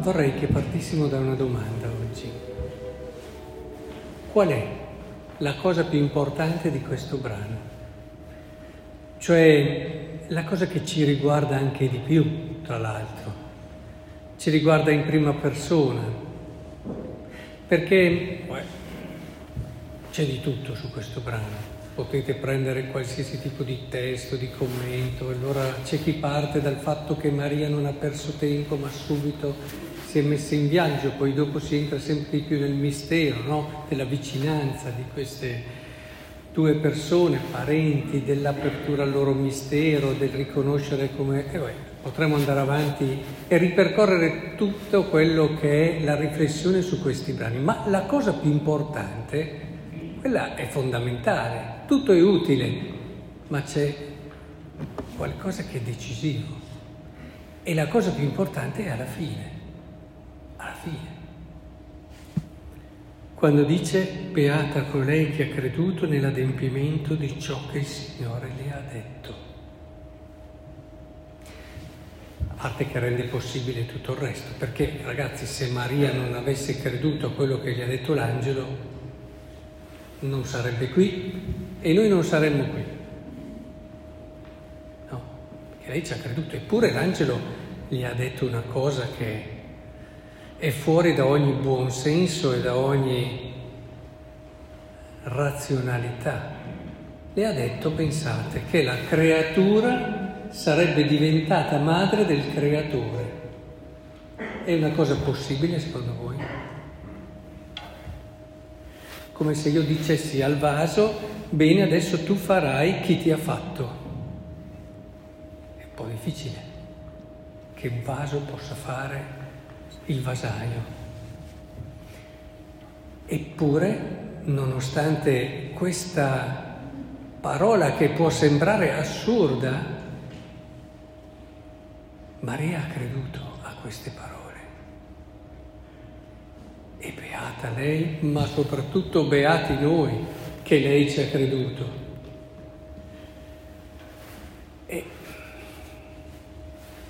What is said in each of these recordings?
vorrei che partissimo da una domanda oggi. Qual è la cosa più importante di questo brano? Cioè la cosa che ci riguarda anche di più, tra l'altro. Ci riguarda in prima persona. Perché c'è di tutto su questo brano potete prendere qualsiasi tipo di testo, di commento, allora c'è chi parte dal fatto che Maria non ha perso tempo ma subito si è messa in viaggio, poi dopo si entra sempre di più nel mistero, no? della vicinanza di queste due persone, parenti, dell'apertura al loro mistero, del riconoscere come... Eh, beh, potremmo andare avanti e ripercorrere tutto quello che è la riflessione su questi brani, ma la cosa più importante quella è fondamentale, tutto è utile, ma c'è qualcosa che è decisivo. E la cosa più importante è alla fine, alla fine. Quando dice beata colei che ha creduto nell'adempimento di ciò che il Signore le ha detto. A parte che rende possibile tutto il resto, perché ragazzi se Maria non avesse creduto a quello che gli ha detto l'angelo, non sarebbe qui e noi non saremmo qui. No, perché lei ci ha creduto, eppure l'angelo gli ha detto una cosa che è fuori da ogni buon senso e da ogni razionalità. Le ha detto, pensate, che la creatura sarebbe diventata madre del creatore. È una cosa possibile secondo voi? Come se io dicessi al vaso, bene, adesso tu farai chi ti ha fatto. È un po' difficile che un vaso possa fare il vasaio. Eppure, nonostante questa parola che può sembrare assurda, Maria ha creduto a queste parole. E beata lei, ma soprattutto beati noi che lei ci ha creduto. E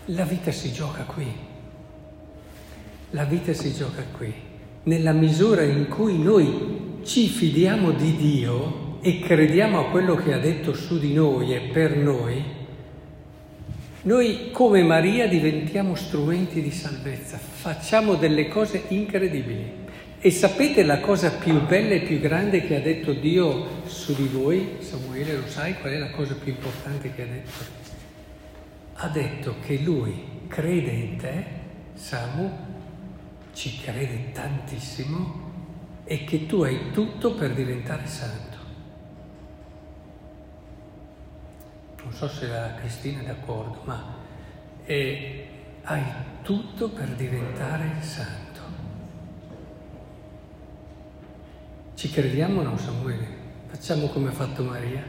la vita si gioca qui. La vita si gioca qui. Nella misura in cui noi ci fidiamo di Dio e crediamo a quello che ha detto su di noi e per noi, noi come Maria diventiamo strumenti di salvezza, facciamo delle cose incredibili. E sapete la cosa più bella e più grande che ha detto Dio su di voi? Samuele, lo sai qual è la cosa più importante che ha detto? Ha detto che lui crede in te, Samu, ci crede tantissimo e che tu hai tutto per diventare santo. Non so se la Cristina è d'accordo, ma eh, hai tutto per diventare santo. Ci crediamo o no, Samuele? Facciamo come ha fatto Maria?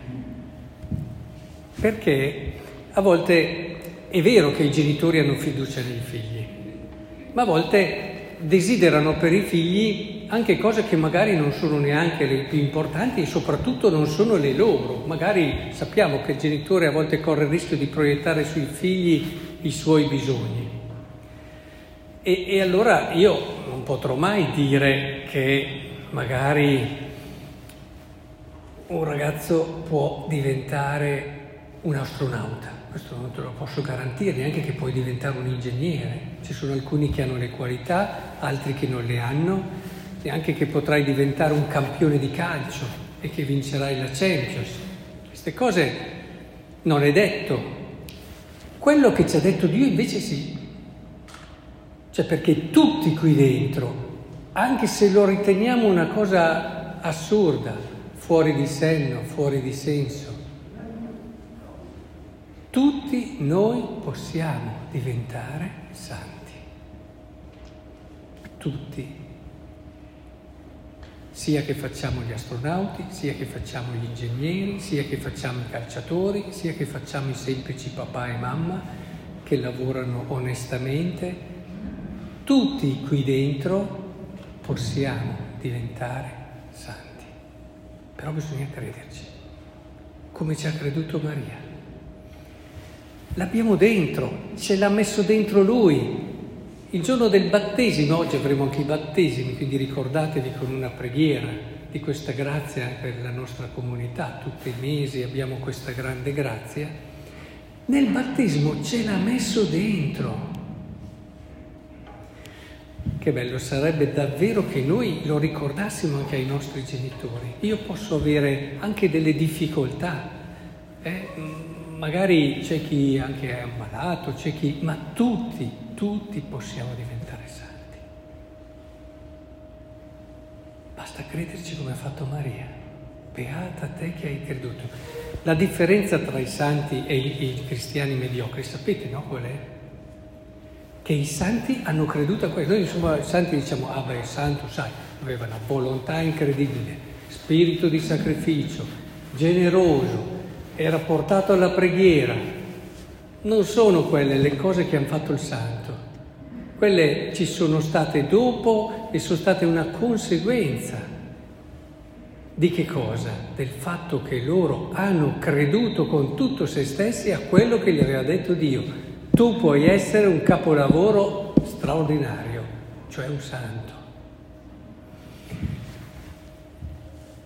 Perché a volte è vero che i genitori hanno fiducia nei figli, ma a volte desiderano per i figli anche cose che magari non sono neanche le più importanti e soprattutto non sono le loro. Magari sappiamo che il genitore a volte corre il rischio di proiettare sui figli i suoi bisogni. E, e allora io non potrò mai dire che magari un ragazzo può diventare un astronauta, questo non te lo posso garantire, neanche che puoi diventare un ingegnere. Ci sono alcuni che hanno le qualità, altri che non le hanno, neanche che potrai diventare un campione di calcio e che vincerai la Champions. Queste cose non è detto. Quello che ci ha detto Dio invece sì. Cioè perché tutti qui dentro anche se lo riteniamo una cosa assurda, fuori di senno, fuori di senso. Tutti noi possiamo diventare santi. Tutti. Sia che facciamo gli astronauti, sia che facciamo gli ingegneri, sia che facciamo i calciatori, sia che facciamo i semplici papà e mamma che lavorano onestamente. Tutti qui dentro possiamo diventare santi. Però bisogna crederci, come ci ha creduto Maria. L'abbiamo dentro, ce l'ha messo dentro lui. Il giorno del battesimo, oggi avremo anche i battesimi, quindi ricordatevi con una preghiera di questa grazia per la nostra comunità, tutti i mesi abbiamo questa grande grazia. Nel battesimo ce l'ha messo dentro. Che bello sarebbe davvero che noi lo ricordassimo anche ai nostri genitori. Io posso avere anche delle difficoltà, eh? magari c'è chi anche è ammalato, c'è chi, ma tutti, tutti possiamo diventare santi. Basta crederci come ha fatto Maria. Beata te che hai creduto. La differenza tra i santi e i, i cristiani mediocri, sapete no qual è? Che i santi hanno creduto a questo. Noi insomma i santi diciamo, ah beh, santo, sai, aveva una volontà incredibile, spirito di sacrificio, generoso, era portato alla preghiera. Non sono quelle le cose che hanno fatto il santo. Quelle ci sono state dopo e sono state una conseguenza di che cosa? Del fatto che loro hanno creduto con tutto se stessi a quello che gli aveva detto Dio. Tu puoi essere un capolavoro straordinario, cioè un santo.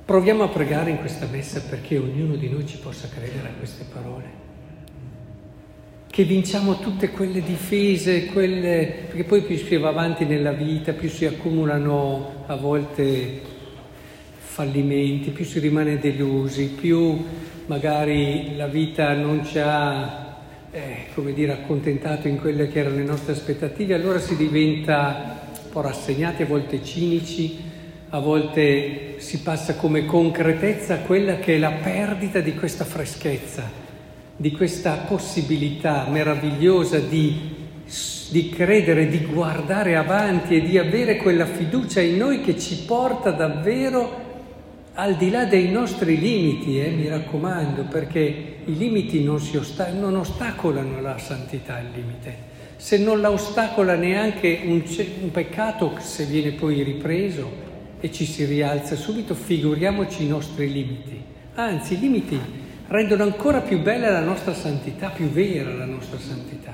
Proviamo a pregare in questa messa perché ognuno di noi ci possa credere a queste parole. Che vinciamo tutte quelle difese, quelle... perché poi più si va avanti nella vita, più si accumulano a volte fallimenti, più si rimane delusi, più magari la vita non ci ha, eh, come dire, accontentato in quelle che erano le nostre aspettative, allora si diventa un po' rassegnati, a volte cinici, a volte si passa come concretezza a quella che è la perdita di questa freschezza, di questa possibilità meravigliosa di, di credere, di guardare avanti e di avere quella fiducia in noi che ci porta davvero al di là dei nostri limiti, eh, mi raccomando, perché i limiti non, osta- non ostacolano la santità, il limite. Se non la ostacola neanche un, un peccato, se viene poi ripreso, e ci si rialza subito, figuriamoci i nostri limiti. Anzi, i limiti rendono ancora più bella la nostra santità, più vera la nostra santità.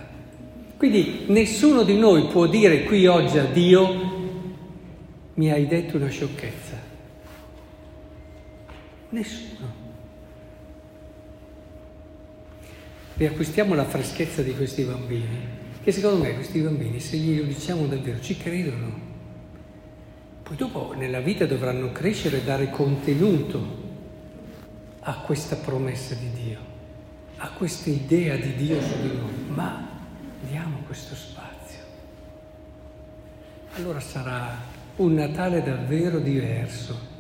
Quindi nessuno di noi può dire qui oggi a Dio mi hai detto una sciocchezza. Nessuno. Riacquistiamo la freschezza di questi bambini, che secondo me questi bambini, se glielo diciamo davvero, ci credono. Poi dopo nella vita dovranno crescere e dare contenuto a questa promessa di Dio, a questa idea di Dio su di noi, ma diamo questo spazio. Allora sarà un Natale davvero diverso,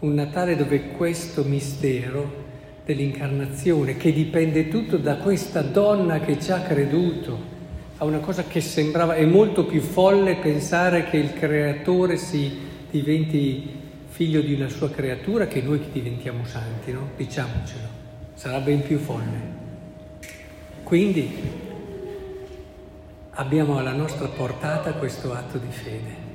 un Natale dove questo mistero dell'incarnazione, che dipende tutto da questa donna che ci ha creduto, a una cosa che sembrava, è molto più folle pensare che il creatore si diventi figlio di una sua creatura che noi che diventiamo santi, no? Diciamocelo, sarà ben più folle. Quindi abbiamo alla nostra portata questo atto di fede.